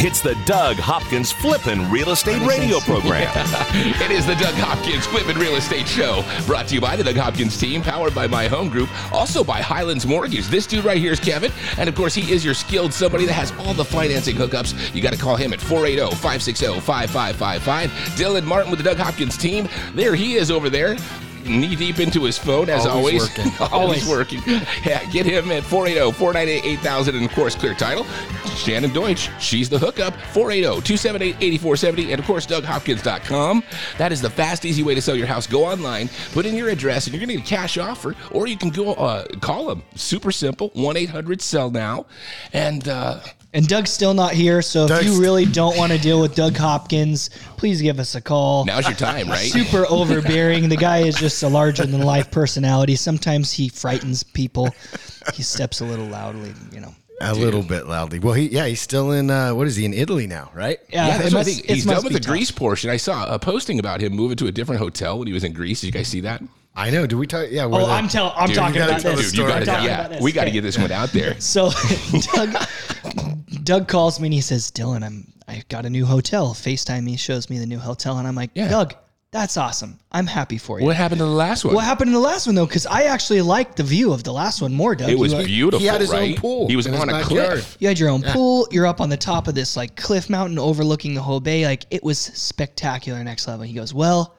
It's the Doug Hopkins Flippin' Real Estate Radio program. It is the Doug Hopkins Flippin' Real Estate Show, brought to you by the Doug Hopkins team, powered by My Home Group, also by Highlands Mortgage. This dude right here is Kevin, and of course, he is your skilled somebody that has all the financing hookups. You got to call him at 480 560 5555. Dylan Martin with the Doug Hopkins team. There he is over there. Knee deep into his phone as Always always. working. always working. Yeah, get him at 480 498 8000 and of course, clear title. Shannon Deutsch, she's the hookup. 480 278 8470 and of course, DougHopkins.com. That is the fast, easy way to sell your house. Go online, put in your address, and you're going to get a cash offer, or you can go uh, call them. Super simple 1 800 Sell Now. And uh, And Doug's still not here, so if you really don't want to deal with Doug Hopkins, please give us a call. now's your time, right? Super overbearing. The guy is just a larger than life personality. Sometimes he frightens people. He steps a little loudly, you know. A little bit loudly. Well, he yeah, he's still in. Uh, what is he in Italy now? Right? Yeah, Yeah, it that's what I think. He's done with the tough. Greece portion. I saw a posting about him moving to a different hotel when he was in Greece. Did you guys see that? I know. Do we talk? Yeah. where Oh, the- I'm telling. I'm Dude, talking gotta about tell the this. Dude, you gotta, I'm talking yeah, about this. we got to Okay. get this one out there. So Doug, Doug calls me and he says, "Dylan, I'm I got a new hotel." Facetime me, shows me the new hotel, and I'm like, Yeah. "Doug, that's awesome. I'm happy for you." What happened to the last one? What happened in the last one though? Because I actually liked the view of the last one more, Doug. It was You, beautiful. he had his own pool He was on a backyard. cliff. you had your own pool. You're up on the top of this like cliff mountain overlooking the whole bay. Like it was spectacular, next level. He goes, "Well,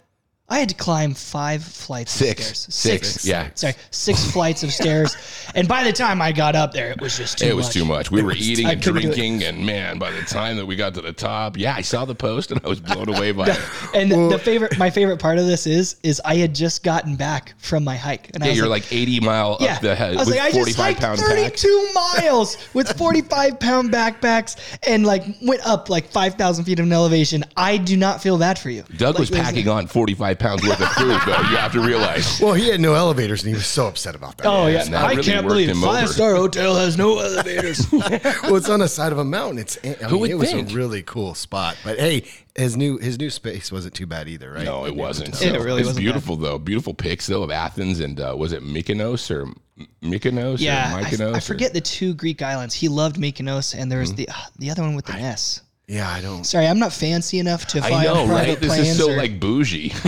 I had to climb five flights Six. of stairs. Six, yeah. Sorry, six flights of stairs. And by the time I got up there, it was just too It was much. too much. We were eating I and couldn't do it. drinking, and man, by the time that we got to the top, yeah, I saw the post and I was blown away by it. And the favorite, my favorite part of this is, is I had just gotten back from my hike, and I Yeah, was you're like, like 80 mile up the head I was with like, I just 45 hiked pound pack. 32 miles with 45 pound backpacks, and like went up like 5,000 feet of an elevation. I do not feel bad for you. Doug Like, was packing on 45 pounds worth of food, though. You have to realize. well, he had no elevators, and he was so upset about that. Oh yeah, that I really can't believe him over. five star hotel has no elevators. well, it's on the side of a mountain. It's. I mean, Who would it was think? a really cool spot. But hey, his new his new space wasn't too bad either, right? No, it wasn't. It really it's wasn't beautiful though. Beautiful pics though of Athens and uh, was it Mykonos or M- Mykonos yeah, or I, Mykonos? I or- forget the two Greek islands. He loved Mykonos, and there was Mm-hmm. the uh, the other one with the S. Yeah, I don't. Sorry, I'm not fancy enough to fly I know, on private right? This planes. is so or- like bougie.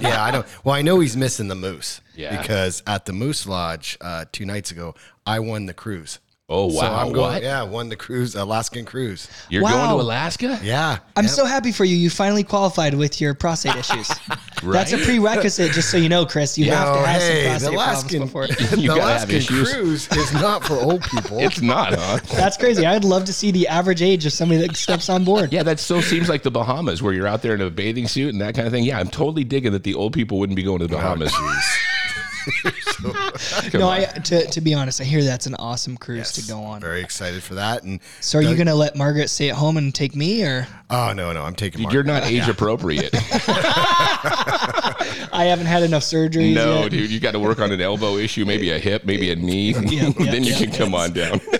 Yeah, I don't. Well, I know he's missing the moose. Yeah. Because at the Moose Lodge uh, two nights ago, I won the cruise. oh wow! So I'm going. what? Yeah, won the cruise, Alaskan cruise. You're going to Alaska? Yeah. I'm yeah. so happy for you. You finally qualified with your prostate issues. That's a prerequisite, just so you know, Chris. You have to No, have hey, some the prostate Alaskan, problems before. You the gotta Alaskan cruise is not for old people. It's not, huh? That's crazy. I'd love to see the average age of somebody that steps on board. Yeah, that so seems like the Bahamas, where you're out there in a bathing suit and that kind of thing. Yeah, I'm totally digging that the old people wouldn't be going to the Bahamas. Come No, on. I to, to be honest, I hear that's an awesome cruise to go on. Very excited for that. And So are you gonna let Margaret stay at home and take me, or oh no, no, I'm taking. Dude, you're not age appropriate. I haven't had enough surgery. no, yet? dude, you got to work on an elbow issue, maybe a hip, maybe a knee. yeah, then you yeah. can come on down.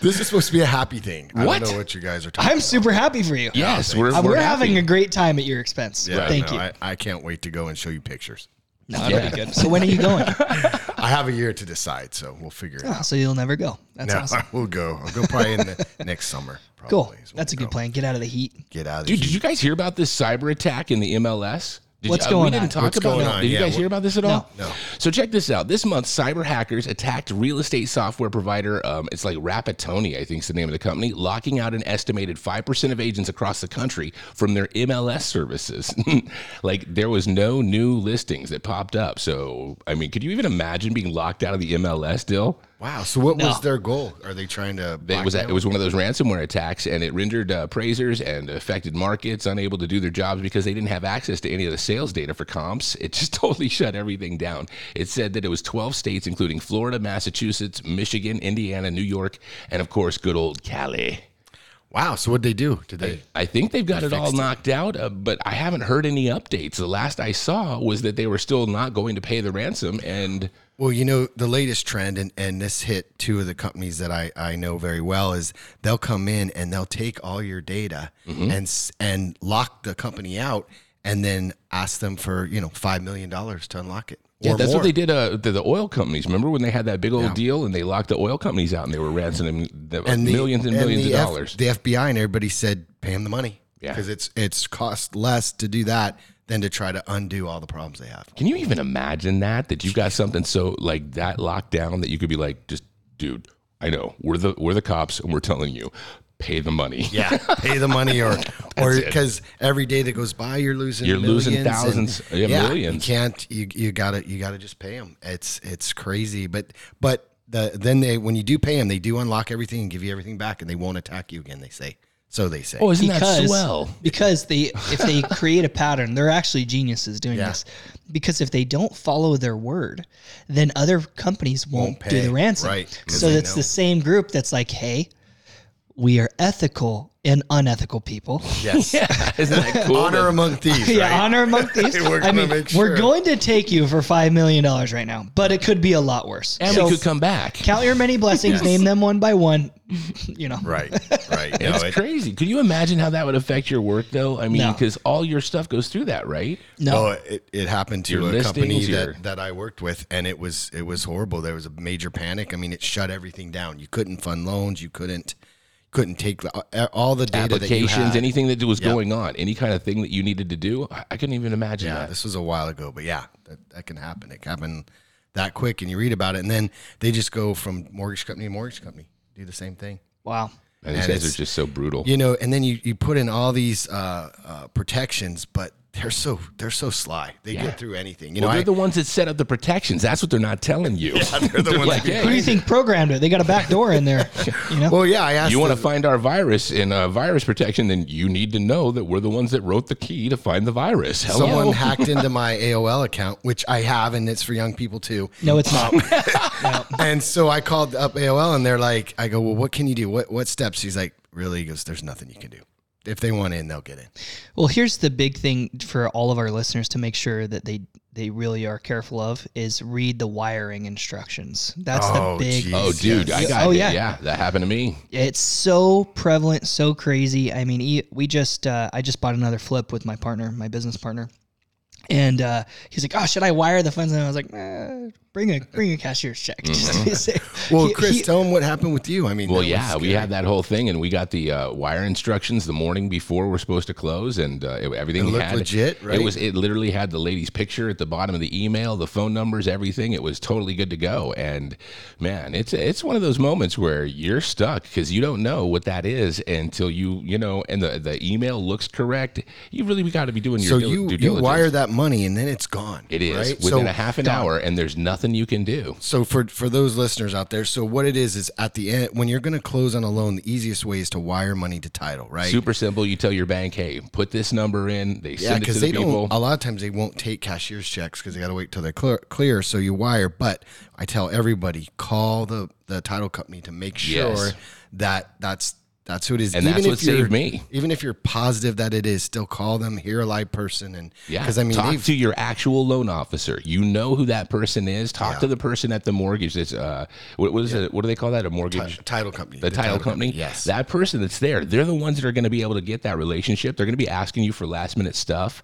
This is supposed to be a happy thing. What? I don't know what you guys are talking. I'm super happy for you. yes, we're, Uh, we're, we're, having a great time at your expense. Yeah, Thank no, you. I, I can't wait to go and show you pictures. No, that'll be good. So when are you going? I have a year to decide, so we'll figure it Oh, out. so you'll never go. That's no, awesome. I will go. I'll go probably in the next summer. Probably Cool. That's a we'll good go. plan. Get out of the heat. Get out of the Dude, did you guys hear about this cyber attack in the MLS? Did What's you, uh, going we didn't on? talk What's about going on? Did you Yeah, guys what- hear about this at all? No. So check this out. This month, cyber hackers attacked real estate software provider. Um, it's like Rapattoni, I think is the name of the company, locking out an estimated five percent of agents across the country from their MLS services. like there was no new listings that popped up. So I mean, could you even imagine being locked out of the MLS deal? Wow. So what was their goal? Are they trying to? It was it was one of those ransomware attacks, and it rendered uh, appraisers and affected markets unable to do their jobs because they didn't have access to any of the sales data for comps. It just totally shut everything down. It said that it was 12 states, including Florida, Massachusetts, Michigan, Indiana, New York, and of course, good old Cali. Wow. So what did they do? Did they? I think they've got it all knocked out, uh, but I haven't heard any updates. The last I saw was that they were still not going to pay the ransom, and Well, you know, the latest trend, and, and this hit two of the companies that I, I know very well, is they'll come in and they'll take all your data Mm-hmm. and and lock the company out, and then ask them for you know five million dollars to unlock it. Yeah, that's more. what they did uh, to the oil companies. Remember when they had that big old Yeah. deal and they locked the oil companies out and they were ransoming the, and the- millions and millions the of F- dollars? the FBI and everybody said pay them the money. Yeah. because it's it's cost less to do that than to try to undo all the problems they have. Can you even imagine that? That you got something so like that locked down that you could be like, just dude, I know we're the we're the cops and we're telling you, pay the money. Yeah, pay the money or or because every day that goes by, you're losing You're losing millions and- thousands, yeah, millions. You can't. You you gotta you gotta just pay them. It's it's crazy, but but the then they when you do pay them, they do unlock everything and give you everything back, and they won't attack you again. They say so. They say. Oh, isn't because that swell? because they if they create a pattern, they're actually geniuses doing Yeah. this. Because if they don't follow their word, then other companies won't, Won't do the ransom. Right. So they it's know. the same group that's like, hey, we are ethical and unethical people. yes. Isn't that cool? Honor that- among thieves. yeah, right? honor among thieves. We're I mean, make we're going to take you for five million dollars right now, but it could be a lot worse. and So we could come back. count your many blessings, name them one by one. You know, Right. Right. No, It's it- crazy. Could you imagine how that would affect your work, though? I mean, No. because all your stuff goes through that, right? no. Oh, it, it happened to Your a company your- that, that I worked with, and it was it was horrible. There was a major panic. I mean, it shut everything down. You couldn't fund loans. You couldn't couldn't take the, all the data that you Applications, had. anything that was Yep. going on, any kind of thing that you needed to do. I, I couldn't even imagine Yeah, that. this was a while ago, but yeah, that, that can happen. It can happen that quick, and you read about it, and then they just go from mortgage company to mortgage company, do the same thing. wow. And these guys are just so brutal. You know, and then you, you put in all these uh, uh, protections, but they're so they're so sly. They Yeah. get through anything. You well, know, they're I, the ones that set up the protections. That's what they're not telling you. Yeah, they're the ones like, hey, Who do you think programmed it? They got a back door in there. You know. well, yeah, I asked. you want to find our virus in uh, virus protection, then you need to know that we're the ones that wrote the key to find the virus. Hello. Someone hacked into my AOL account, which I have, and it's for young people too. No, it's not. And so I called up AOL, and they're like, "I go, well, what can you do? What what steps?" He's like, "Really?" He goes, "There's nothing you can do. If they want in, they'll get in." Well, here's the big thing for all of our listeners to make sure that they they really are careful of is read the wiring instructions. That's Oh, the big. geez. Oh, dude, I Yes. got Oh, it. yeah. Yeah, that happened to me. It's so prevalent, so crazy. I mean, e- we just uh, I just bought another flip with my partner, my business partner, and uh, he's like, "Oh, should I wire the funds?" And I was like, eh, "Bring a bring a cashier's check." Just to be safe. Well, He- Chris, he- tell them what happened with you. I mean, Well, yeah, we had that whole thing, and we got the uh, wire instructions the morning before we're supposed to close, and uh, it, everything It looked had legit, right? It was. It literally had the lady's picture at the bottom of the email, the phone numbers, everything. It was totally good to go. And man, it's it's one of those moments where you're stuck because you don't know what that is until you you know, and the the email looks correct. You really got to be doing your So dil- you due you diligence. wire that money, and then it's gone. It is right? within So- a half an hour, and there's nothing you can do. So for for those listeners out there, so what it is is at the end when you're going to close on a loan, the easiest way is to wire money to title, right? Super simple. You tell your bank, hey, put this number in. They Yeah, send it to because the they people. don't. A lot of times they won't take cashier's checks because they got to wait till they're clear, clear. So you wire. But I tell everybody, call the the title company to make sure Yes. that that's that's who it is. And that's what saved me. Even if you're positive that it is, still call them. Hear a live person, and Yeah, because I mean, talk to your actual loan officer. You know who that person is. Talk to the person at the mortgage. That's uh, what, what is it? What do they call that? A mortgage. title company, the, title, company, Yes, that person that's there, they're the ones that are going to be able to get that relationship. They're going to be asking you for last minute stuff.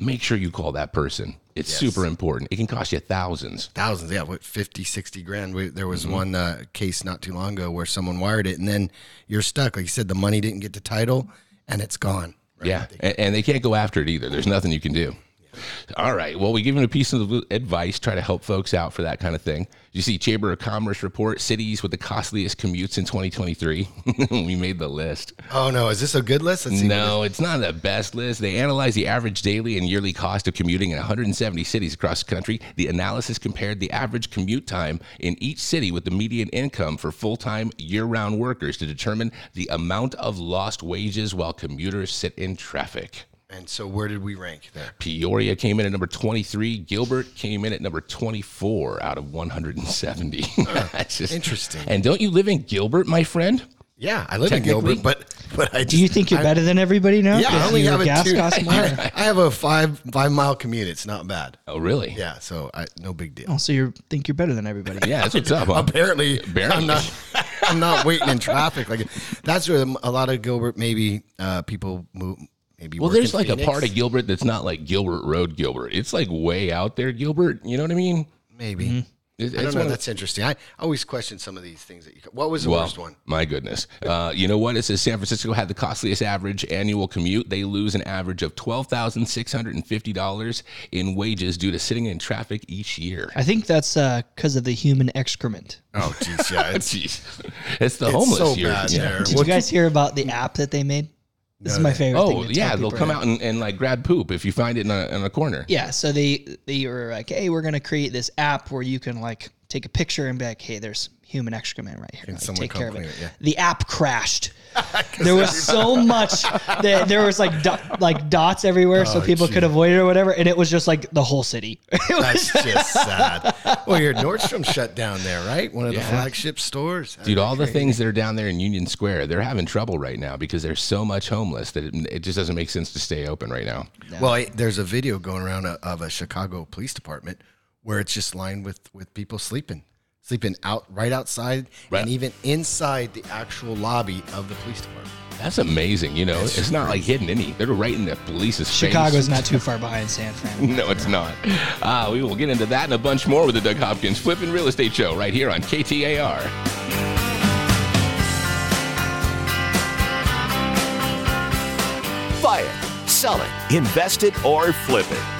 Make sure you call that person. It's super important. It can cost you thousands. thousands yeah what 50 60 grand we, there Mm-hmm. was one uh, case not too long ago where someone wired it and then you're stuck like you said the money didn't get to title and it's gone right? Yeah, and, and they can't go after it either. There's nothing you can do. All right. Well, we give them a piece of advice, try to help folks out for that kind of thing. You see, Chamber of Commerce report cities with the costliest commutes in 2023. we made the list. oh no is this a good list Let's see No, it's not the best list. They analyzed the average daily and yearly cost of commuting in 170 cities across the country. The analysis compared the average commute time in each city with the median income for full time, year round workers to determine the amount of lost wages while commuters sit in traffic. And so where did we rank there Peoria came in at number 23. Gilbert came in at number 24 out of 170. That's just interesting. And don't you live in Gilbert, my friend? yeah i live in gilbert but but I Do you think you're I- better than everybody now? Yeah, I 'Cause only your have a gas two- costs more. I, I have a five five mile commute. It's not bad. Oh, really? Yeah, so I, no big deal. Oh, so you think you're better than everybody? Yeah, that's what's up. Huh? Apparently, Apparently. I'm not. I'm not waiting in traffic. Like that's where a lot of Gilbert maybe uh, people move. Maybe Well, work there's in like a part of Gilbert that's not like Gilbert Road Gilbert. It's like way out there, Gilbert. You know what I mean? maybe. It- I don't one know. of- That's interesting. I always question some of these things that you. What was the well, worst one? my goodness. Uh, you know what? It says San Francisco had the costliest average annual commute. They lose an average of twelve thousand six hundred and fifty dollars in wages due to sitting in traffic each year. I think that's because of the human excrement. Oh, geez, yeah. It's, Jeez, it's the it's homeless so here. bad Yeah. there. Did you guys hear about the app that they made? This is my favorite. thing Oh to yeah, they'll come out and, and like grab poop if you find it in a, in a corner. Yeah, so they they were like, hey, we're gonna create this app where you can like take a picture and be like, hey, there's human excrement right here. Like, take care of it. it, yeah. The app crashed. there was so much that there was like do, like dots everywhere, so Oh, people could avoid it or whatever, and it was just like the whole city. It was- that's just sad. Well, your Nordstrom shut down there, right? One of the flagship stores. Dude, all the things that are down there in Union Square, they're having trouble right now because there's so much homeless that it, it just doesn't make sense to stay open right now. Well, I, there's a video going around of- of a Chicago police department where it's just lined with with people sleeping, sleeping out right outside Right. and even inside the actual lobby of the police department. That's amazing. You know, it's not like hidden any. They're right in the police's face. Chicago's not too far behind San Fran. No, it's not. Uh, we will get into that and a bunch more with the Doug Hopkins Flipping Real Estate Show right here on KTAR. Buy it, sell it, invest it, or flip it.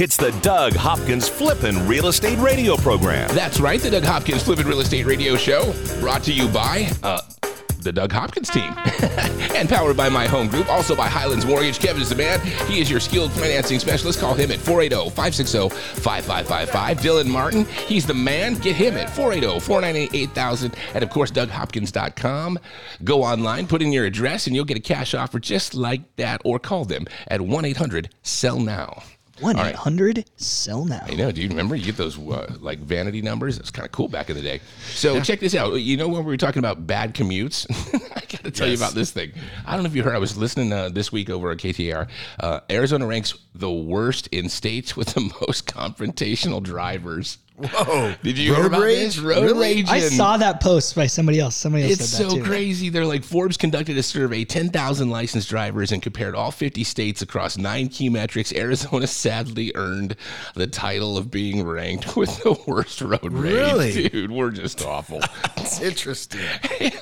It's the Doug Hopkins Flippin' Real Estate Radio Program. That's right, the Doug Hopkins Flippin' Real Estate Radio Show, brought to you by uh, the Doug Hopkins team and powered by my home group, also by Highlands Mortgage. Kevin is the man. He is your skilled financing specialist. Call him at 480 560 5555. Dylan Martin, he's the man. Get him at 480 498 8000. And of course, DougHopkins.com. Go online, put in your address, and you'll get a cash offer just like that. Or call them at 1 800 Sell Now. One All right. eight hundred sell now. I know. Do you remember? You get those uh, like vanity numbers. It's kind of cool back in the day. So check this out. You know when we were talking about bad commutes, I got to tell you about this thing. I don't know if you heard. I was listening uh, this week over at KTAR. Uh, Arizona ranks the worst in states with the most confrontational drivers. Whoa! Did you hear Road about rage? this? Road Really? rage. I saw that post by somebody else. Somebody else It's said that so too. crazy. They're like Forbes conducted a survey, 10,000 licensed drivers, and compared all 50 states across nine key metrics. Arizona sadly earned the title of being ranked with the worst road rage. Really? Dude, we're just awful. It's interesting.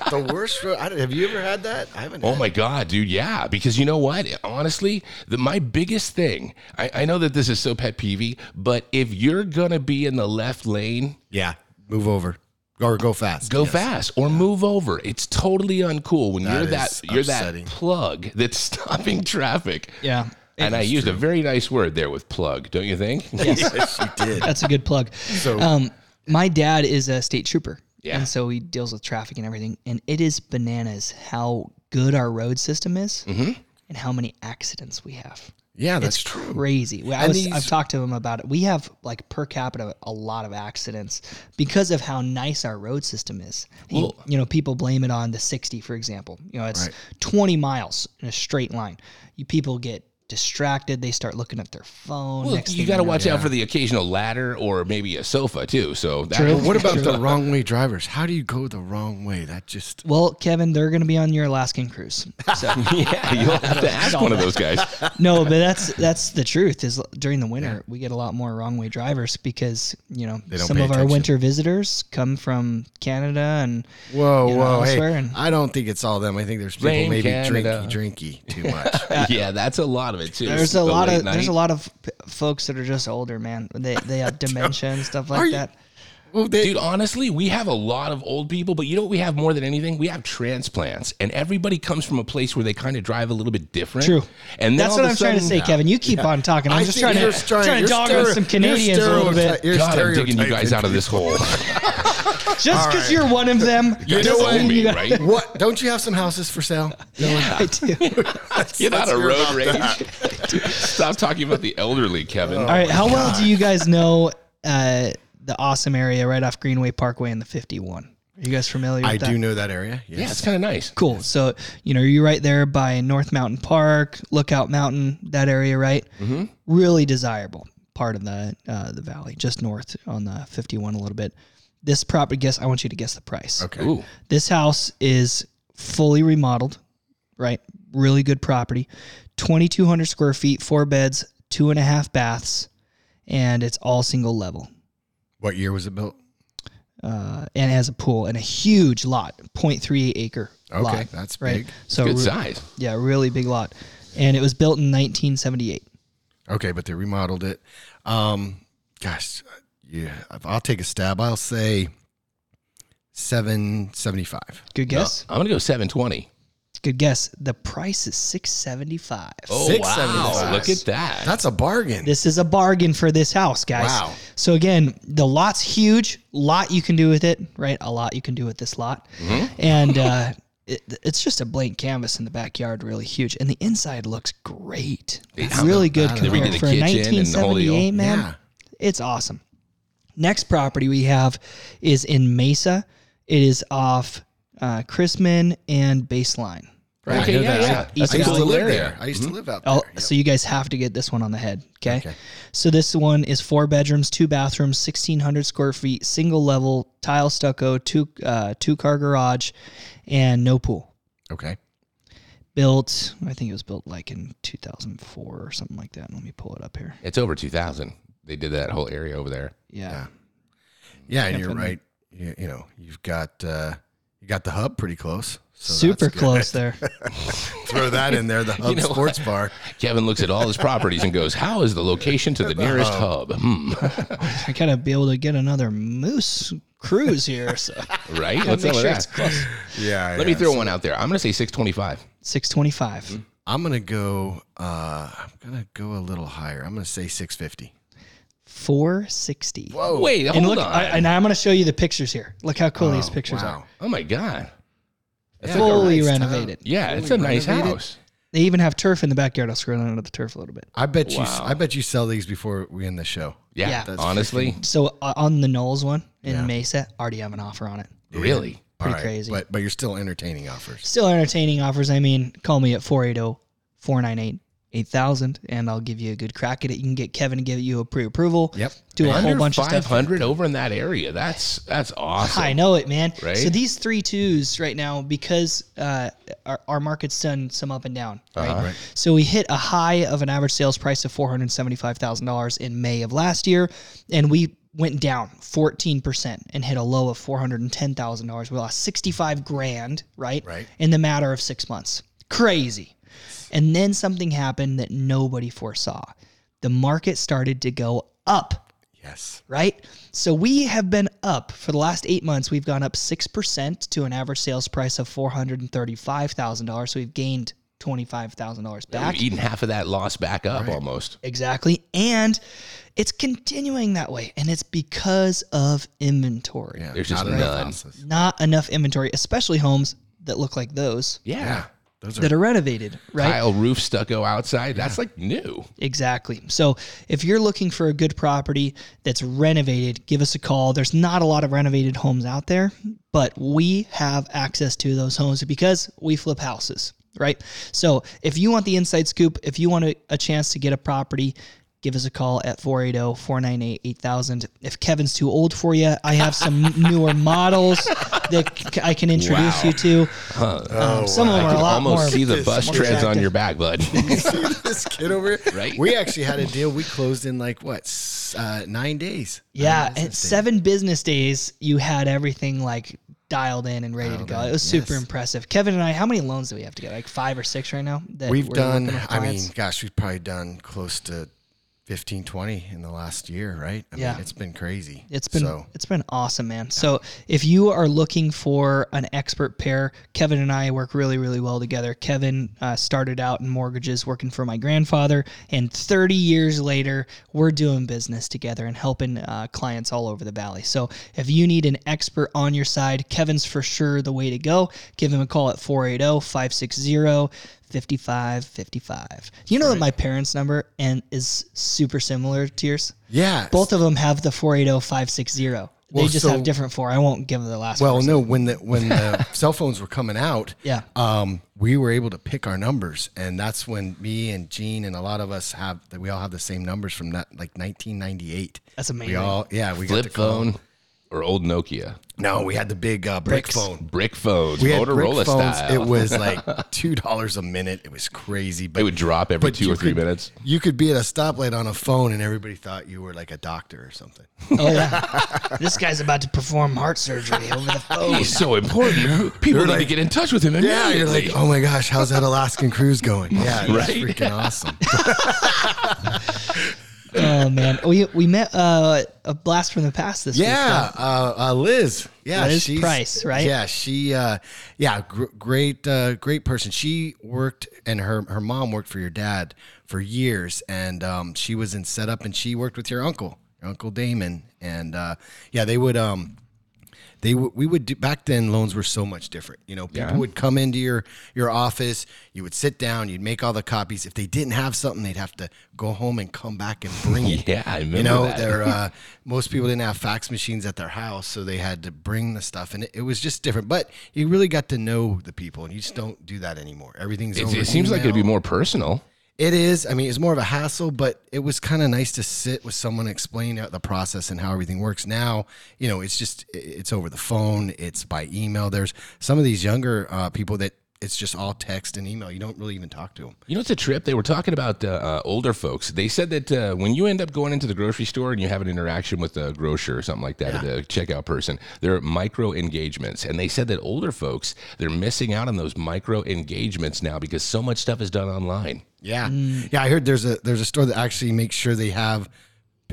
the worst. Road, have you ever had that? I haven't. Oh had my God, dude. Yeah. Because you know what? Honestly, the, my biggest thing, I, I know that this is so pet peevy, but if you're going to be in the left lane, Yeah. Move over or go fast. go Yes. fast or move over. It's totally uncool when That you're that you're upsetting. that plug that's stopping traffic. Yeah. And I used a very nice word there with plug, don't you think? Yes, you did. That's a good plug. So- um, my dad is a state trooper. Yeah. And so he deals with traffic and everything. And it is bananas how good our road system is Mm-hmm. and how many accidents we have. Yeah, that's it's true. crazy. I was, these... I've talked to him about it. We have like per capita a lot of accidents because of how nice our road system is. Well- you know, people blame it on the 60, for example. You know, it's Right. 20 miles in a straight line. You people get distracted. They start looking at their phone. Well, Next you got to know- watch out for the occasional ladder or maybe a sofa too. So that, True. What about the wrong way drivers? How do you go the wrong way? That just Well, Kevin, they're going to be on your Alaskan cruise. So yeah, you'll have to ask one of those guys. no, but that's that's the truth. Is during the winter we get a lot more wrong way drivers because you know some pay of our winter visitors come from Canada and whoa, you know, whoa, hey! and- I don't think it's all them. I think there's people Blame maybe Canada. drinky, drinky too much. yeah, that's a lot of it too. there's a The lot of there's a lot of p- folks that are just older, man. They they have dementia and stuff like you- that. Well, they, Dude, honestly, we have a lot of old people, but you know what we have more than anything? We have transplants, and everybody comes from a place where they kind of drive a little bit different. True. and That's what of a I'm trying to sudden- say, Kevin. You keep on talking. I'm I just trying to you're trying, trying- to you're dog on stereo- some you're Canadians a little bit. you're God, I'm digging you guys out of this hole. Just because you're one of them, You know doesn't what? me, right? what? Don't you have some houses for sale? No, I do. Get out let's of hear road about rage. Stop talking about the elderly, Kevin. All right, how well do you guys know uh, the awesome area right off Greenway Parkway in the 51? Are you guys familiar with I that? do know that area. Yes. yeah, it's kind of nice. Cool. So, you know, you're right there by North Mountain Park, Lookout Mountain, that area, right? Mm-hmm. Really desirable part of the uh, the valley, just north on the 51 a little bit. This property, guess I want you to guess the price. Okay. Ooh, This house is fully remodeled, right? Really good property. 2,200 square feet, four beds, two and a half baths, and it's all single level. What year was it built? Uh, and it has a pool and a huge lot, 0.38 acre Okay, lot. that's right? big. So good re- size. yeah, really big lot. And it was built in 1978. Okay, but they remodeled it. Um, gosh, yeah, I'll take a stab. I'll say seven seventy five. Good guess. I'm gonna go 720. Good guess. The price is 675. Oh wow! 675. Look at that. That's a bargain. This is a bargain for this house, guys. Wow. So again, the lot's huge. Lot you can do with it, right? A lot you can do with this lot, Mm-hmm. and uh, it, it's just a blank canvas in the backyard, really huge, and the inside looks great. It's It's really good bad compared They redid the for a kitchen and the whole deal. 1978, man. Yeah. It's awesome. Next property we have is in Mesa. It is off uh, Crismon and Baseline. Right, Okay, I yeah, that. yeah. I That's used to live there. I used to live out there. Oh, Yep. so you guys have to get this one on the head, okay? Okay. So this one is four bedrooms, two bathrooms, sixteen hundred square feet, single level, tile stucco, two uh, two car garage, and no pool. Okay. Built, I think it was built like in two thousand four or something like that. Let me pull it up here. It's over 2,000. They did that whole area over there. Yeah, Yeah, and you're right. You, you know, you've got uh, you got the hub pretty close. So super close there. Throw that in there. The hub know sports bar. Kevin looks at all his properties and goes, "How is the location to the nearest hub?" Hmm. I gotta be able to get another moose cruise here. So Right? Let's make sure with it's that. close. Yeah. Let me yeah. throw one out there. I'm gonna say 625. Six twenty five. I'm gonna go. Uh, I'm gonna go a little higher. I'm gonna say 650. 460. Whoa. Wait, hold And look, on. I, and I'm going to show you the pictures here. Look how cool these pictures wow. are. oh my god. That's Yeah. like a- Fully nice town. renovated. yeah, it's a Fully nice renovated. house. They even have turf in the backyard. I'll scroll down to the turf a little bit. I bet you. Wow. I bet you sell these before we end the show. Yeah, Yeah. That's honestly, So uh, on the Knowles one in Yeah. Mesa, already have an offer on it. really. Pretty All right, crazy. But but you're still entertaining offers. Still entertaining offers. I mean, call me at 480 498 8000 and I'll give you a good crack at it. You can get Kevin to give you a pre approval. Yep. Do a whole bunch of five stuff. hundred over in that area. That's that's awesome. I know it, man. Right? So these three twos right now, because uh, our, our market's done some up and down, right? Uh-huh. Right. So we hit a high of an average sales price of four hundred seventy-five thousand dollars in May of last year, and we went down fourteen percent and hit a low of four hundred and ten thousand dollars. We lost sixty-five grand, right? Right. In the matter of six months. Crazy. And then something happened that nobody foresaw. The market started to go up Yes. right? So we have been up for the last eight months. We've gone up 6% to an average sales price of $435,000. So we've gained $25,000 back. We've eaten half of that loss back up almost. Exactly. And it's continuing that way. And it's because of inventory. Yeah. There's just not enough none. houses. Not enough inventory, especially homes that look like those Yeah. Yeah. Those are that are renovated, right? Tile roof stucco outside. That's like new. Exactly. So if you're looking for a good property that's renovated, give us a call. There's not a lot of renovated homes out there, but we have access to those homes because we flip houses, right? So if you want the inside scoop, if you want a, a chance to get a property, give us a call at 480-498-8000. If Kevin's too old for you, I have some newer models that c- I can introduce Wow. you to. Um, some of them I are a can lot almost more see the bus more treads on attractive. your back, bud. this kid over here. Right. We actually had a deal. We closed in like what s- uh, nine days. Yeah, Nine at business days. seven business days, you had everything like dialed in and ready to go. It was super yes. impressive. Kevin and I, how many loans do we have to get? Like five or six right now. That We've we're done. with I mean, clients? gosh, we've probably done close to 15, 20 in the last year, right? I Yeah. mean, it's been crazy. It's been so. it's been awesome, man. So if you are looking for an expert pair, Kevin and I work really really well together. Kevin uh, started out in mortgages working for my grandfather, and 30 years later, we're doing business together and helping uh, clients all over the valley. So if you need an expert on your side, Kevin's for sure the way to go. Give him a call at 480 560 5555. You know that my parents' number and is super similar to yours? Yeah. Both of them have the 480-560. They just so- have different four. I won't give them the last Well, person. no, when the when the cell phones were coming out, Yeah. um, we were able to pick our numbers, and that's when me and Gene and a lot of us have that we all have the same numbers from that like 1998. That's amazing. We all yeah we got Flip to call. phone or old Nokia. No, we had the big uh, brick Bricks. phone. Brick phones, We had Motorola brick phones. style. It was like two dollars a minute. It was crazy. But It would drop every but two you or three could- minutes. You could be at a stoplight on a phone, and everybody thought you were like a doctor or something. Oh yeah. this guy's about to perform heart surgery over the phone. He's so important. People need to like- get in touch with him Yeah, you're like, oh my gosh, how's that Alaskan cruise going? Yeah, it was Right? freaking awesome. Oh man, we we met uh, a blast from the past this week. Yeah, uh, uh, Liz. Yeah, Liz she's- Price, right? Yeah, she. Uh, yeah, gr- great, uh, great person. She worked, and her her mom worked for your dad for years, and um, she was in setup, and she worked with your uncle, your uncle Damon, and uh, yeah, they would. Um, they w- we would do, back then loans were so much different you know people Yeah. would come into your your office you would sit down you'd make all the copies if they didn't have something they'd have to go home and come back and bring it Yeah, I remember you know that. uh, most people didn't have fax machines at their house so they had to bring the stuff and it, it was just different but you really got to know the people and you just don't do that anymore everything's It, over it seems like it'd be more personal. It is. I mean, it's more of a hassle, but it was kind of nice to sit with someone, explain out the process and how everything works. Now, you know, it's just it's over the phone, it's by email. There's some of these younger uh, people that it's just all text and email. You don't really even talk to them. You know, it's a trip. They were talking about uh, uh, older folks. They said that uh, when you end up going into the grocery store and you have an interaction with a grocer or something like that, the checkout person, there are micro engagements. And they said that older folks, they're missing out on those micro engagements now because so much stuff is done online. Yeah, yeah. I heard there's a there's a store that actually makes sure they have.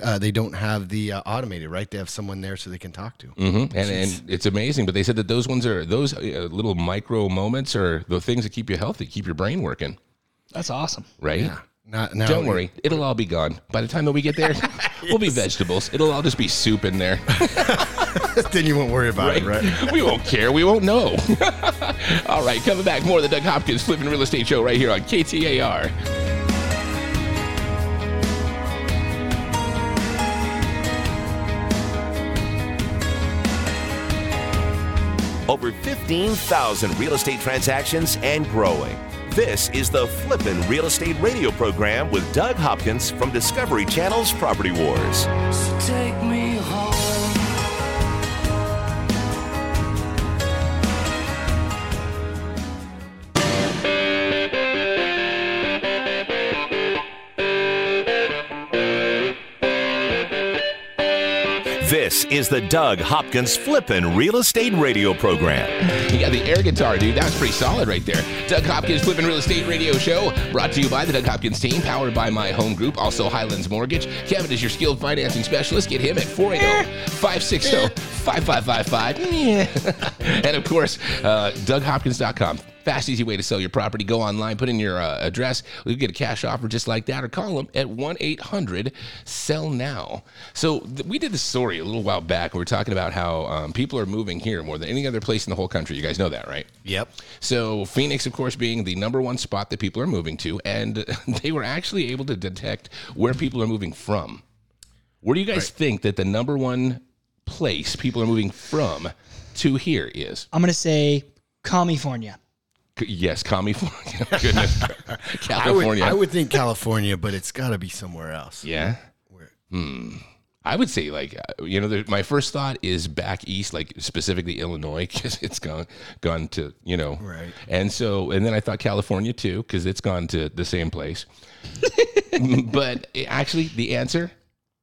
Uh, they don't have the uh, automated, right? They have someone there so they can talk to. hmm And, and it's amazing. But they said that those ones are, those uh, little micro moments are the things that keep you healthy, keep your brain working, That's awesome. right? Yeah. Not, now, Don't worry, it'll all be gone. By the time that we get there, we'll be vegetables. It'll all just be soup in there. then you won't worry about right? it, right? we won't care. We won't know. All right, coming back more of the Doug Hopkins Flipping Real Estate Show right here on KTAR. Over 15,000 real estate transactions and growing. This is the Flippin' Real Estate Radio program with Doug Hopkins from Discovery Channel's Property Wars. So This is the Doug Hopkins Flippin' Real Estate Radio program. You got the air guitar, dude. That's pretty solid right there. Doug Hopkins Flippin' Real Estate Radio Show, brought to you by the Doug Hopkins team, powered by my home group, also Highlands Mortgage. Kevin is your skilled financing specialist. Get him at 480 560 5555. And of course, uh, DougHopkins.com. Fast, easy way to sell your property. Go online, put in your uh, address. You'll get a cash offer just like that, or call them at 1 800 Sell Now. So, th- we did this story a little while back. We were talking about how um, people are moving here more than any other place in the whole country. You guys know that, right? Yep. So Phoenix, of course, being the number one spot that people are moving to, and they were actually able to detect where people are moving from. Where do you guys think that the number one place people are moving from to here is? I'm gonna say California. Yes, California. Goodness, I would, California. I would think California, but it's got to be somewhere else. yeah. Hmm. I would say like uh, you know, my first thought is back east, like specifically Illinois, because it's gone gone to you know, Right. And so, and then I thought California too, because it's gone to the same place. but actually, the answer,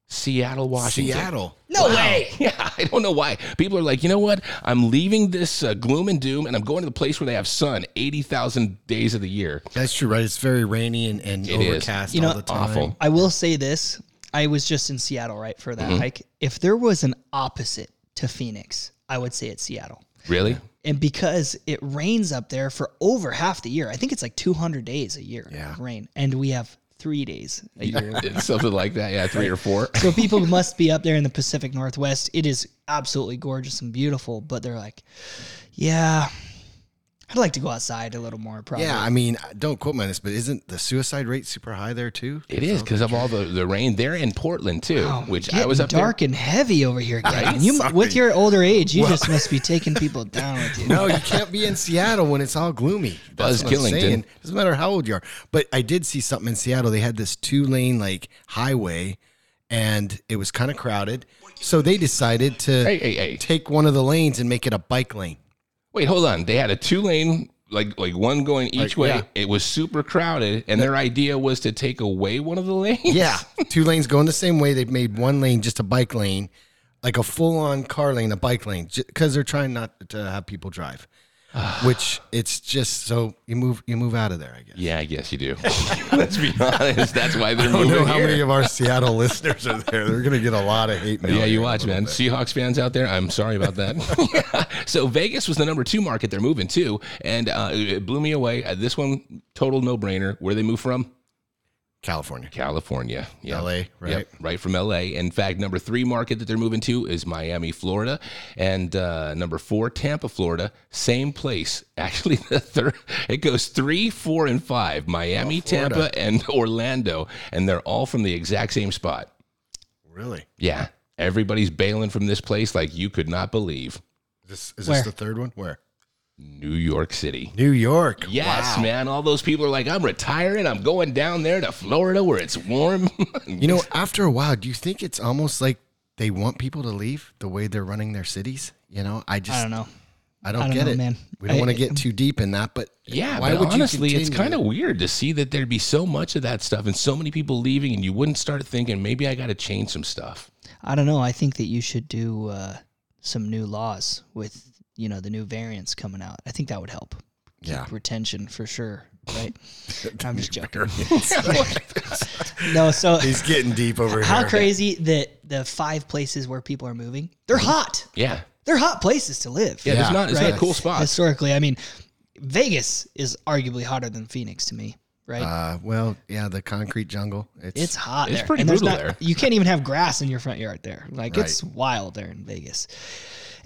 Seattle, Washington. Seattle. No way. Yeah, I don't know why. People are like, you know what? I'm leaving this uh, gloom and doom, and I'm going to the place where they have sun 80,000 days of the year. That's true, right? It's very rainy and, and It is. overcast You know, the time. Awful. I will say this. I was just in Seattle, right, for that hike. If there was an opposite to Phoenix, I would say it's Seattle. Really? And because it rains up there for over half the year, I think it's like 200 days a year Yeah. of rain, and we have three days a year. Something like that. Yeah, three or four. so people must be up there in the Pacific Northwest. It is absolutely gorgeous and beautiful, but they're like, yeah, I'd like to go outside a little more. Probably. Yeah, I mean, don't quote me on this, but isn't the suicide rate super high there too? It is because of all the, the rain. They're in Portland too, Oh, which I was up dark and heavy over here, Kevin. You, with your older age, you just must be taking people down with you. No, you can't be in Seattle when it's all gloomy. Buzz That's what I'm Killington. Doesn't matter how old you are. But I did see something in Seattle. They had this two lane like highway, and it was kind of crowded. So they decided to Hey, hey, hey. take one of the lanes and make it a bike lane. Wait, hold on. They had a two lane, like like one going each Like, way. yeah. It was super crowded, and their idea was to take away one of the lanes. Yeah, two lanes going the same way. They made one lane just a bike lane, like a full on car lane, a bike lane, because they're trying not to have people drive. Which it's just so you move you move out of there. I guess. Yeah, I guess you do. Let's be honest. That's why they're I don't moving know how here. many of our Seattle listeners are there. They're gonna get a lot of hate. Yeah, you watch, man. Seahawks fans out there, I'm sorry about that. so Vegas was the number two market they're moving to, and uh, it blew me away. Uh, this one, total no brainer. Where they move from? California. California, yeah. LA, right? Yep, right from LA. In fact, number three market that they're moving to is Miami, Florida, and uh, number four, Tampa, Florida. Same place. Actually, the third. It goes three, four, and five. Miami, Tampa, and Orlando, and they're all from the exact same spot. Really? Yeah, everybody's bailing from this place like you could not believe. Is this is Where? this the third one? Where? New York City. New York. Yes, Wow. man. All those people are like, I'm retiring. I'm going down there to Florida where it's warm. You know, after a while, do you think it's almost like they want people to leave the way they're running their cities? You know, I just I don't know. I don't, I don't get know, it. man. We don't want to get too deep in that, but Yeah, why but would honestly, you it's kind of weird to see that there'd be so much of that stuff and so many people leaving, and you wouldn't start thinking maybe I got to change some stuff. I don't know. I think that you should do uh, some new laws with you know the new variants coming out. I think that would help. Keep Yeah. retention for sure. Right? I'm just joking. no, so He's getting deep over how here. How crazy that the five places where people are moving, they're hot. Yeah, They're hot places to live. yeah. There's Yeah, not, it's not right. cool spot Historically, I mean, Vegas is arguably hotter than Phoenix to me. Right? Uh, well, yeah, the concrete jungle. It's, It's hot. It's there. pretty And brutal not- there. You can't even have grass in your front yard there. Like Right. it's wild there in Vegas.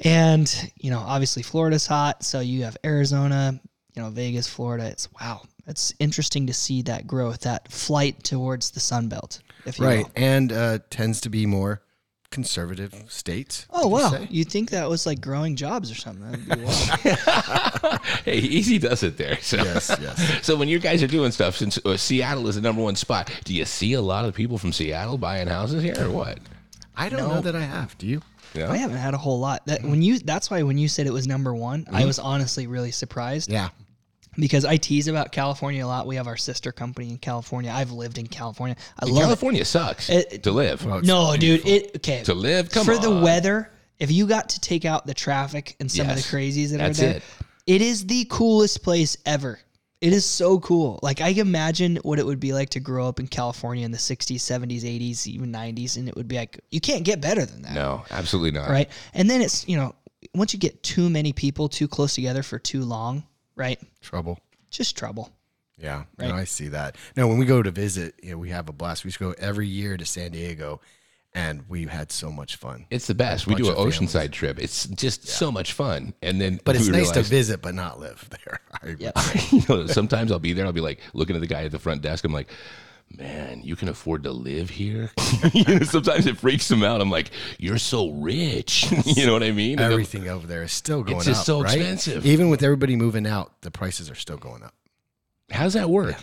And you know, obviously Florida's hot, so you have Arizona, you know, Vegas, Florida. It's wow. It's interesting to see that growth, that flight towards the Sun Belt, if you right, will. and uh, tends to be more conservative states. Oh would you wow! say? You think that was like growing jobs or something? That'd be wild. Hey, easy does it there. So. Yes, yes. So when you guys are doing stuff, since uh, Seattle is the number one spot, do you see a lot of people from Seattle buying houses here, or what? I don't know that I have. Do you? Yeah. I haven't had a whole lot. That when you that's why when you said it was number one, I mm-hmm. was honestly really surprised Yeah. because I tease about California a lot. We have our sister company in California. I've lived in California. I love California sucks It- to live. it. No, dude. It okay To live? Come for the on. weather. If you got to take out the traffic and some of Yes. the crazies that That's are there, it. it is the coolest place ever. It is so cool. Like I imagine what it would be like to grow up in California in the 60s, 70s, 80s, even 90s and it would be like you can't get better than that. No, absolutely not. Right? And then it's, you know, once you get too many people too close together for too long, right? Trouble. Just trouble. Yeah, Right. no, I see that. No, when we go to visit, you know, we have a blast. We used to go every year to San Diego, and we had so much fun. It's the best. We do an oceanside trip. It's just so much fun. And then, But it's nice to visit, but not live there. I, Yep. you know, sometimes I'll be there. I'll be like looking at the guy at the front desk. I'm like, man, you can afford to live here. you know, sometimes it freaks him out. I'm like, you're so rich. you know what I mean? Everything over there is still going just up. so right? expensive. Even with everybody moving out, the prices are still going up. How's that work?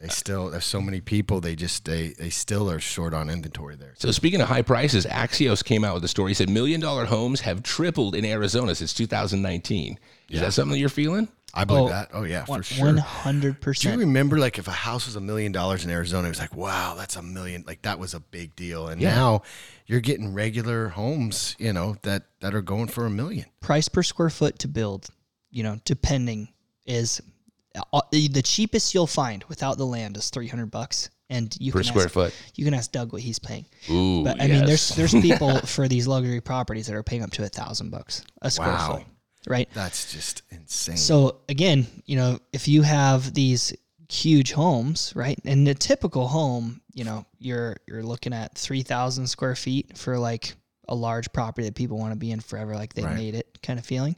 They still there's so many people. They just they they still are short on inventory there. So speaking of high prices, Axios came out with a story. He said million dollar homes have tripled in Arizona since 2019. Is that something that you're feeling? I believe Oh, that. Oh yeah, for sure. One Do you remember like if a house was a million dollars in Arizona, it was like, wow, that's a million. Like that was a big deal. And Yeah. now you're getting regular homes, you know, that that are going for a million. Price per square foot to build, you know, depending is Uh, the cheapest you'll find without the land is three hundred bucks, and you Per can square ask, foot. You can ask Doug what he's paying. Ooh, But I mean, there's there's people for these luxury properties that are paying up to a thousand bucks a square Wow. foot, right? That's just insane. So again, you know, if you have these huge homes, right, and a typical home, you know, you're you're looking at three thousand square feet for like a large property that people want to be in forever, like they Right. made it kind of feeling.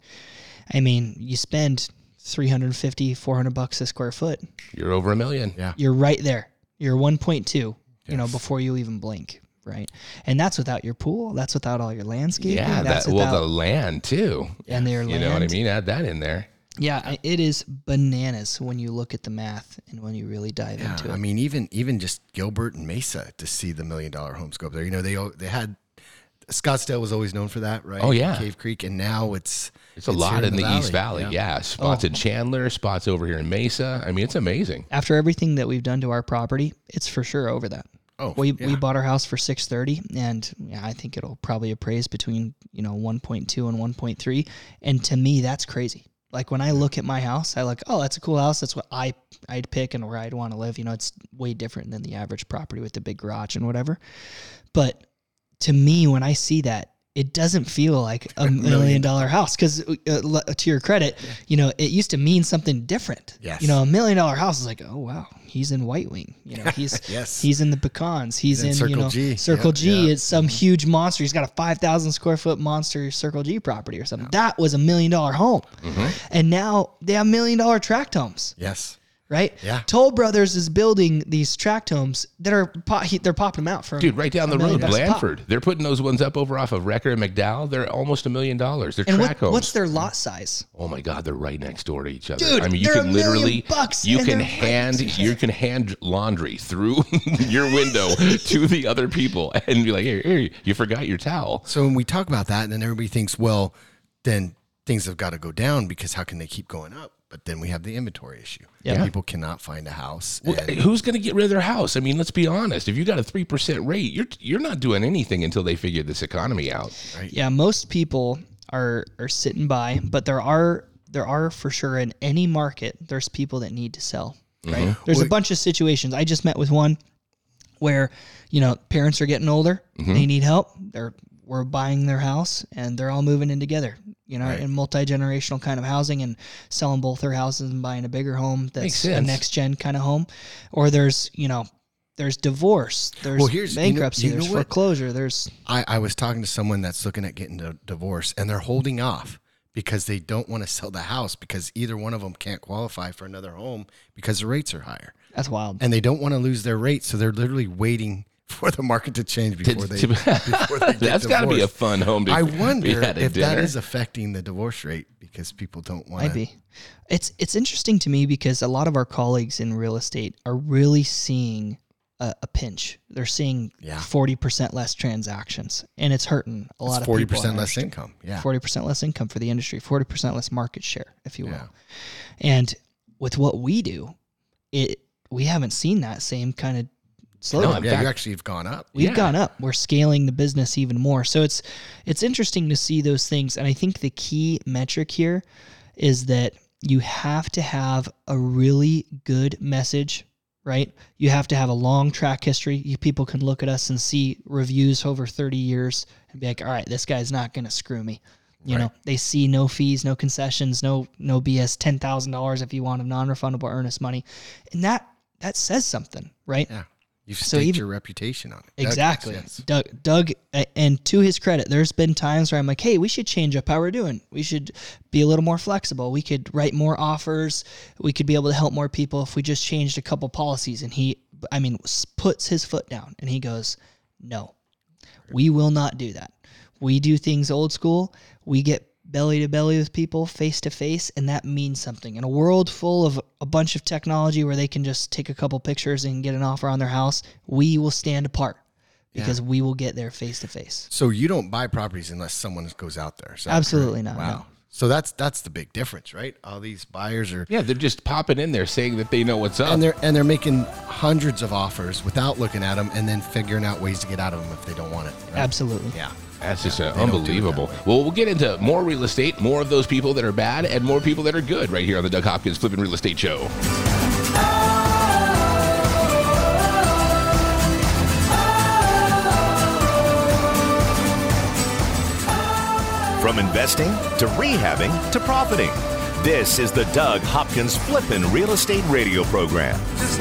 I mean, you spend 350 400 bucks a square foot You're over a million. Yeah. you're right there you're 1.2 you know before you even blink right and that's without your pool that's without all your landscaping Yeah, that's that, without well, the land too. and their You land know what I mean? Add that in there. yeah it is bananas when you look at the math and when you really dive Yeah, into it I mean, even even just Gilbert and Mesa to see the million dollar homes go up there. You know, they al- they had Scottsdale was always known for that, right? Oh, yeah. Cave Creek, and now it's It's a lot here in the, East Valley. Yeah. Spots in oh. Chandler, spots over here in Mesa. I mean, it's amazing. after everything that we've done to our property it's for sure over that Oh, we, yeah. we bought our house for 630 and yeah, i think it'll probably appraise between you know 1.2 and 1.3 and to me that's crazy like when i look at my house i like oh that's a cool house that's what i i'd pick and where i'd want to live you know it's way different than the average property with the big garage and whatever but to me when i see that it doesn't feel like a million dollar house because uh, to your credit you know it used to mean something different Yes. you know a million dollar house is like oh wow he's in white wing you know he's Yes. he's in the pecans he's, He's in, in you Circle know G. circle Yep, g yeah. Mm-hmm. it's some huge monster he's got a 5000 square foot monster circle g property or something that was a million dollar home Mm-hmm. and now they have million dollar tract homes yes, right Yeah. toll brothers is building these tract homes that are po- he- they're popping them out for Dude, right down the road, bucks. Blandford. They're putting those ones up over off of Recker and McDowell. They're almost a million dollars. They're and track what, homes. what's their lot size Oh my God, they're right next door to each other. Dude, I mean, you they're a can literally, bucks you can they're right hand, next to each you can hand laundry through your window to the other people and be like, here, here, you forgot your towel. So when we talk about that, and then everybody thinks, well, then things have got to go down because how can they keep going up? But then we have the inventory issue. Yeah. People cannot find a house. Well, and- Who's going to get rid of their house? I mean, let's be honest. If you got a three percent rate, you're you're not doing anything until they figure this economy out. Yeah, most people are are sitting by, but there are there are for sure in any market there's people that need to sell. Right? Mm-hmm. There's a bunch of situations. I just met with one where you know parents are getting older, mm-hmm. they need help. They're we're buying their house and they're all moving in together. You know, in multi generational kind of housing and selling both their houses and buying a bigger home that's a next gen kind of home. Or there's you know. There's divorce. There's Well, here's- you know- bankruptcy. you there's foreclosure. There's I, I was talking to someone that's looking at getting a divorce, and they're holding off because they don't want to sell the house because either one of them can't qualify for another home because the rates are higher, that's wild. and they don't want to lose their rate, so they're literally waiting for the market to change before they. to- before they get That's got to be a fun home to I be wonder at a if that dinner. is affecting the divorce rate because people don't want Might to. be. It's it's interesting to me because a lot of our colleagues in real estate are really seeing a, a pinch. They're seeing Yeah. forty percent less transactions, and it's hurting a lot It's of forty people in percent less income. Yeah. Forty percent less income for the industry. Forty percent less market share, if you will. Yeah. And with what we do, it we haven't seen that same kind of slowdown. No, yeah, fact- you actually have gone up. We've Yeah. gone up. We're scaling the business even more. So it's it's interesting to see those things. And I think the key metric here is that you have to have a really good message, right? You have to have a long track history. You people can look at us and see reviews over 30 years and be like, all right, this guy's not gonna screw me. You know, they see no fees, no concessions, no no BS, ten thousand dollars if you want a non-refundable earnest money, and that that says something, right? Yeah. You've So staked even- your reputation on it. That Exactly. Doug, Doug, and to his credit, there's been times where I'm like, hey, we should change up how we're doing. We should be a little more flexible. We could write more offers. We could be able to help more people if we just changed a couple policies. And he, I mean, puts his foot down and he goes, no, we will not do that. We do things old school. We get belly to belly with people, face to face, and that means something. In a world full of a bunch of technology where they can just take a couple pictures and get an offer on their house, we will stand apart because we will get there face to face. So you don't buy properties unless someone goes out there. Absolutely correct? not, Wow. no. So that's that's the big difference, right? All these buyers are yeah, they're just popping in there saying that they know what's up. and they're and they're making hundreds of offers without looking at them and then figuring out ways to get out of them if they don't want it. right? Absolutely. Yeah. That's just uh, they don't do it unbelievable. that Well, we'll get into more real estate, more of those people that are bad, and more people that are good right here on the Doug Hopkins Flipping Real Estate Show. From investing to rehabbing to profiting. This is the Doug Hopkins Flippin' Real Estate Radio Program. Just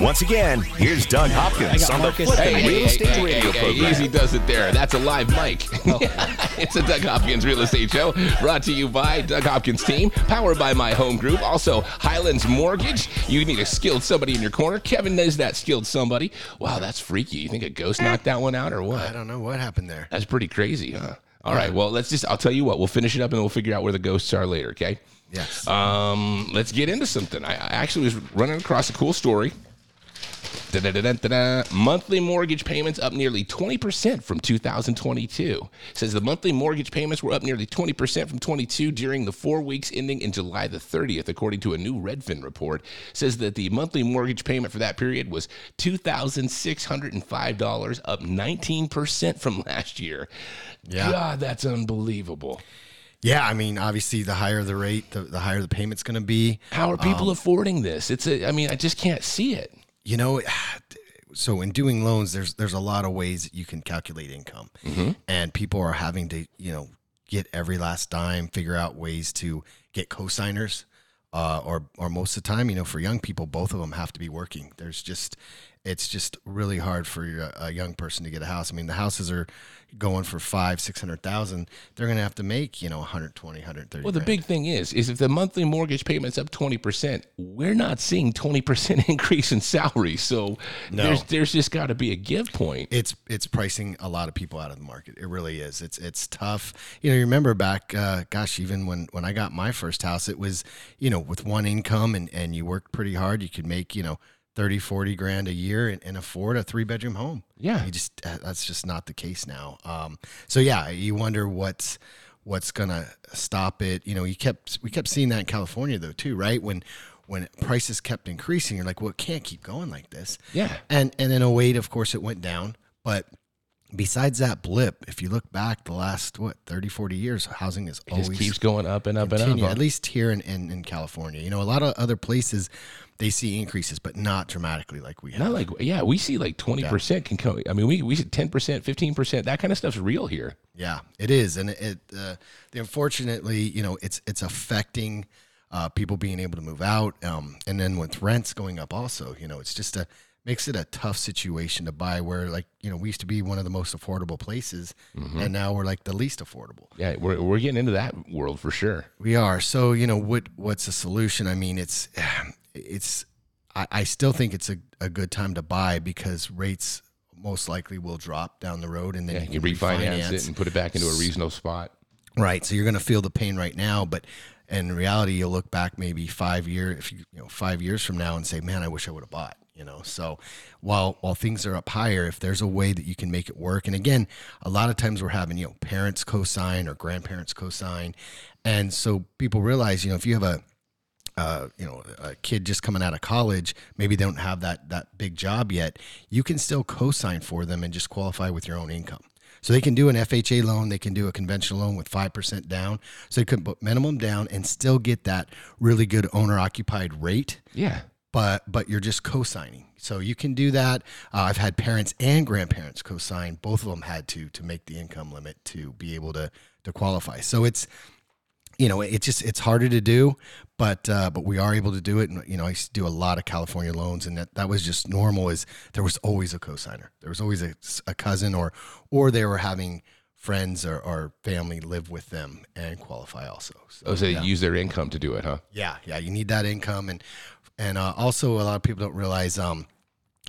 Once again, here's Doug Hopkins got on the Marcus Flippin' Hey, Real Estate Radio hey, Program. Easy does it there. That's a live mic. it's a Doug Hopkins Real Estate Show brought to you by Doug Hopkins Team, powered by My Home Group. Also, Highlands Mortgage. You need a skilled somebody in your corner. Kevin is that skilled somebody. Wow, that's freaky. You think a ghost knocked that one out or what? I don't know what happened there. That's pretty crazy, huh? All right. Well, let's just. I'll tell you what. We'll finish it up and we'll figure out where the ghosts are later. Okay. Yes. Um, let's get into something. I, I actually was running across a cool story. Monthly mortgage payments up nearly 20% from 2022. Says the monthly mortgage payments were up nearly 20% from 22 during the four weeks ending in July the 30th, according to a new Redfin report. Says that the monthly mortgage payment for that period was $2,605, up 19% from last year. Yeah. God, that's unbelievable. yeah, I mean, obviously, the higher the rate, the, the higher the payment's going to be. How are people um, affording this? It's a, I mean, I just can't see it. You know, so in doing loans, there's there's a lot of ways that you can calculate income, and people are having to you know get every last dime, figure out ways to get cosigners, uh, or or most of the time, you know, for young people, both of them have to be working. There's just it's just really hard for a young person to get a house. I mean, the houses are going for five, six hundred thousand. They're going to have to make you know 120, 130. Well, the grand. big thing is, is if the monthly mortgage payment's up twenty percent, we're not seeing twenty percent increase in salary. So No. there's there's just got to be a give point. it's it's pricing a lot of people out of the market. It really is. It's it's tough. You know, you remember back, uh, gosh, even when when I got my first house, it was you know with one income and and you worked pretty hard, you could make you know 30, 40 grand a year and, and afford a three bedroom home. Yeah. you just that's just not the case now. Um, so yeah, you wonder what's what's gonna stop it. You know, you kept we kept seeing that in California though too, right? When when prices kept increasing, you're like, well, it can't keep going like this. Yeah. And and in 08, of course, it went down. But besides that blip, if you look back the last, what, 30, 40 years, housing is It always just keeps going up and up and up. at least here in, in, in California. You know, a lot of other places, they see increases, but not dramatically like we have. Not like yeah, we see like twenty percent can come. I mean, we we see ten percent, fifteen percent. That kind of stuff's real here. Yeah, it is, and it. Uh, the unfortunately, you know, it's it's affecting uh, people being able to move out, um, and then with rents going up, also, you know, it's just a makes it a tough situation to buy. Where like you know, we used to be one of the most affordable places, mm-hmm. and now we're like the least affordable. Yeah, we're we're getting into that world for sure. We are. So, you know, what what's the solution? I mean, it's it's I, I still think it's a, a good time to buy because rates most likely will drop down the road and then Yeah, you you can can refinance refinance. it and put it back into a reasonable spot. Right. So you're going to feel the pain right now, but in reality, you'll look back maybe five year, if you, you know, five years from now and say, man, I wish I would have bought, you know? So while, while things are up higher, if there's a way that you can make it work. And again, a lot of times we're having, you know, parents co-sign or grandparents co-sign. And so people realize, you know, if you have a, uh, you know, a kid just coming out of college, maybe they don't have that that big job yet. You can still co-sign for them and just qualify with your own income. So they can do an FHA loan, they can do a conventional loan with five percent down. So you can put minimum down and still get that really good owner-occupied rate Yeah. But but you're just co-signing. So you can do that. Uh, I've had parents and grandparents co-sign. Both of them had to to make the income limit to be able to to qualify. So it's you know it's just it's harder to do, but uh, but we are able to do it. And you know I used to do a lot of California loans, and that that was just normal. Is there was always a co-signer. There was always a, a cousin or or they were having friends or, or family live with them and qualify also. So, Oh, so they use their income to do it, huh? yeah, yeah, you need that income, and and uh, also a lot of people don't realize, um,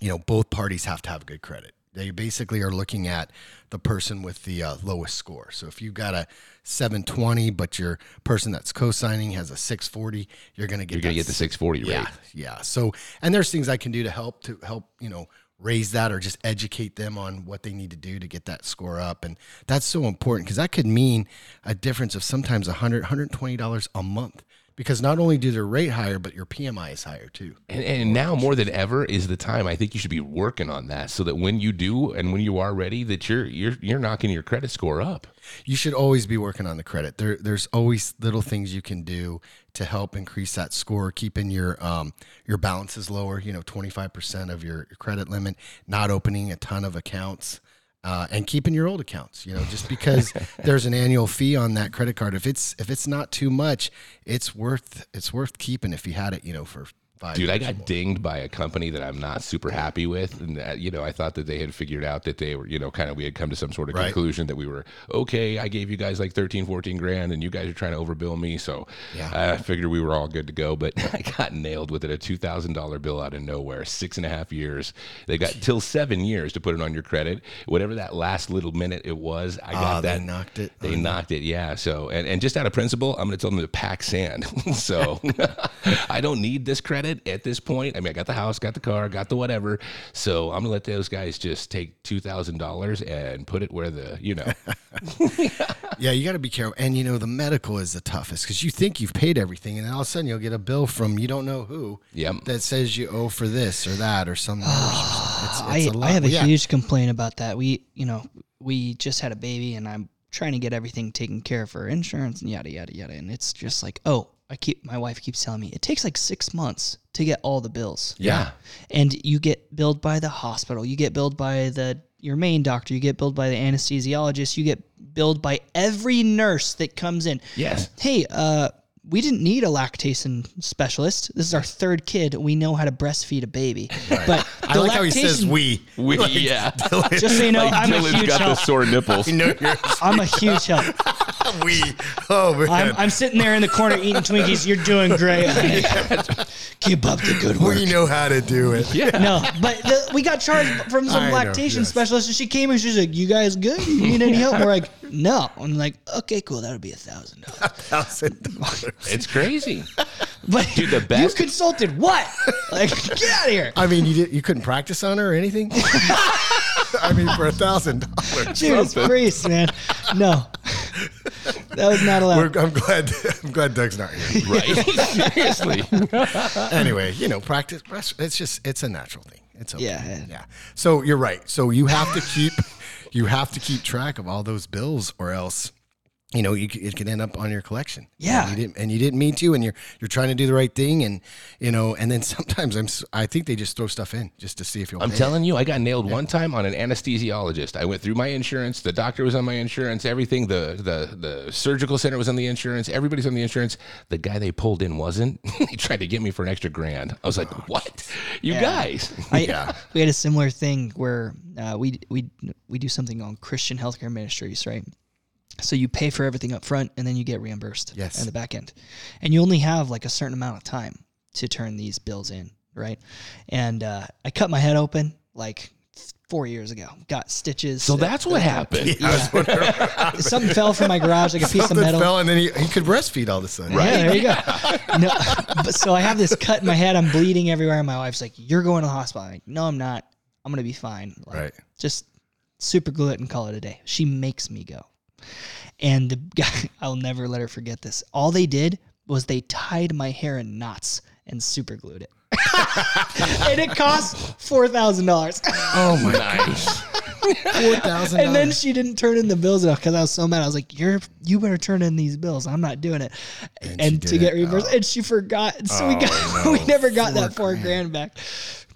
you know, both parties have to have good credit. They basically are looking at the person with the uh, lowest score. So if you've got a 720, but your person that's co-signing has a 640, you're going to get You're gonna get the 640 rate. yeah, yeah. So, and there's things I can do to help to help you know raise that or just educate them on what they need to do to get that score up, and that's so important because that could mean a difference of sometimes 100 120 dollars a month because not only do their rate higher, but your PMI is higher too. And, and now more than ever is the time. I think you should be working on that so that when you do and when you are ready, that you're you're you're knocking your credit score up. You should always be working on the credit. There, there's always little things you can do to help increase that score, keeping your um, your balances lower. You know, 25% of your credit limit, not opening a ton of accounts, uh, and keeping your old accounts. You know, just because there's an annual fee on that credit card, if it's if it's not too much, it's worth it's worth keeping if you had it. You know, for five. Dude, I got dinged by a company that I'm not super happy with, and that, you know, I thought that they had figured out that they were, you know, kind of we had come to some sort of Right. conclusion that we were okay. I gave you guys like 13, 14 grand, and you guys are trying to overbill me, so Yeah. I figured we were all good to go. But I got nailed with it, a two thousand dollar bill out of nowhere, six and a half years. They got till seven years to put it on your credit. Whatever that last little minute it was, I got ah, that. they knocked it They on knocked it, yeah. So, and, and just out of principle, I'm going to tell them to pack sand. so, I don't need this credit at this point. I mean, I got the house, got the car, got the whatever. So, I'm going to let those guys just take two thousand dollars and put it where the you know. Yeah, you got to be careful. And you know, the medical is the toughest because you think you've paid everything, and then all of a sudden you'll get a bill from you don't know who. Yep. That says you owe for this or that or some. nurse or something. It's, I, it's a lot. I have a Yeah. huge complaint about that. We, you know, we just had a baby and I'm trying to get everything taken care of for insurance and yada, yada, yada. And it's just like, oh, I keep, my wife keeps telling me it takes like six months to get all the bills. Yeah. And you get billed by the hospital, you get billed by the, your main doctor, you get billed by the anesthesiologist, you get billed by every nurse that comes in. Yes. Hey, uh, we didn't need a lactation specialist. This is our third kid. We know how to breastfeed a baby. But I like how he says lactation- we. We, yeah. Just so you know, Like I'm a Dylan's huge got the help. sore nipples. Know, you're, I'm a huge help. we. Oh man. I'm, I'm sitting there in the corner eating Twinkies. You're doing great. Keep up the good work. we know how to do it. No, but the, we got charged from some I know, lactation yes. specialist, and she came and she's like, "You guys good? You need any help?" We're like, "No." I'm like, "Okay, cool. That'll be a thousand dollars." Thousand dollars. It's crazy. But Dude, the best- you consulted what? Like, get out of here. I mean, you did. You couldn't practice on her or anything. I mean, for a thousand dollars. Judas Priest, man. No, that was not allowed. We're- I'm glad. I'm glad Doug's not here. Right. Seriously. anyway, you know, practice. It's just it's a natural thing. It's okay. Yeah. yeah. So you're right. So you have to keep you have to keep track of all those bills, or else. You know, you, it could end up on your collection. Yeah. and you didn't, and you didn't mean to, and you're you're trying to do the right thing, and you know, and then sometimes I'm s- I think they just throw stuff in just to see if you'll. I'm pay it. telling you, I got nailed one time on an anesthesiologist. I went through my insurance. The doctor was on my insurance. Everything. The the the surgical center was on the insurance. Everybody's on the insurance. The guy they pulled in wasn't. he tried to get me for an extra grand. I was like, "What? You guys?" I, We had a similar thing where uh, we we we do something on Christian healthcare ministries, right? So you pay for everything up front, and then you get reimbursed Yes. on the back end, and you only have like a certain amount of time to turn these bills in, right? And uh, I cut my head open like four years ago, got stitches. So that's what happened. Yeah. Something fell from my garage, like a piece of metal. fell, and then he, he could breastfeed all of a sudden. Yeah, there you go. No, but so I have this cut in my head. I'm bleeding everywhere. And my wife's like, "You're going to the hospital." I'm like, no, I'm not. I'm gonna be fine. Like, Right. Just super glue it and call it a day. She makes me go, and the guy, I'll never let her forget this. All they did was they tied my hair in knots and super glued it, and it cost four thousand dollars. Oh my, Nice. four thousand. And then she didn't turn in the bills enough because I was so mad. I was like, "You're you better turn in these bills. I'm not doing it." And, she to get it. reimbursed, and she forgot. And so we Oh, got no. we never got Four that four grand. grand back.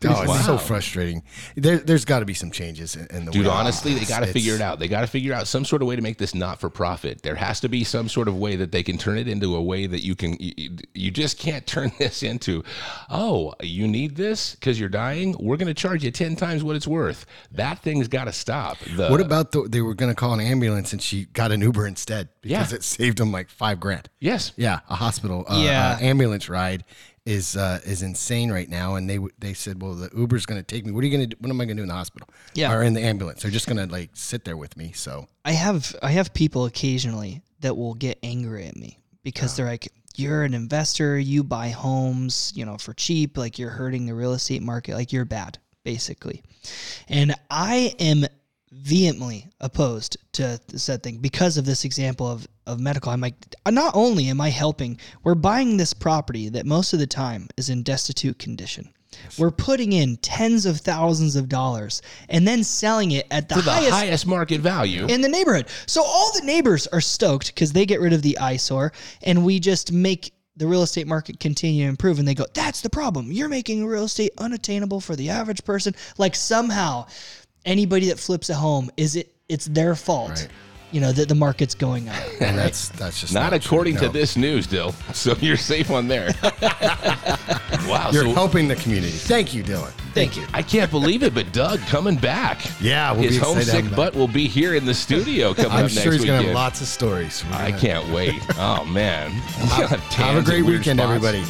Oh, it's so frustrating. There, there's got to be some changes in, in the Dude, way- honestly, they got to figure it out. They got to figure out some sort of way to make this not for profit. There has to be some sort of way that they can turn it into a way that you can. You, you just can't turn this into, oh, you need this because you're dying. We're going to charge you ten times what it's worth. That thing's got to stop. The, What about the, they were going to call an ambulance and she got an Uber instead because Yeah. it saved them like five grand. Yes. Yeah, a hospital, uh, Yeah. uh, ambulance ride is uh, is insane right now. And they they said, well, the Uber's going to take me. What are you going to? What am I going to do in the hospital? Yeah. or in the ambulance? They're just going to like sit there with me. So I have I have people occasionally that will get angry at me because they're like, "You're an investor. You buy homes, you know, for cheap. Like you're hurting the real estate market. Like you're bad, basically." And I am vehemently opposed to said thing because of this example of of medical. I'm like, uh, not only am I helping, we're buying this property that most of the time is in destitute condition. We're putting in tens of thousands of dollars and then selling it at the, the highest highest, market value? in the neighborhood. So all the neighbors are stoked because they get rid of the eyesore and we just make the real estate market continue to improve. And they go, that's the problem. You're making real estate unattainable for the average person. Like somehow anybody that flips a home is it it's their fault. Right. you know that the market's going up. and that's that's just Not true. according to No. this news, Dill. So you're safe on there. wow. You're so helping the community. Thank you, Dylan. Thank you. I can't believe it, but Doug coming back. Yeah, we'll his be excited to have homesick him back. butt will be here in the studio coming I'm up sure next he's gonna have lots of stories. We're I can't wait. Oh man. Have a great weekend, everybody.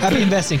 Happy investing.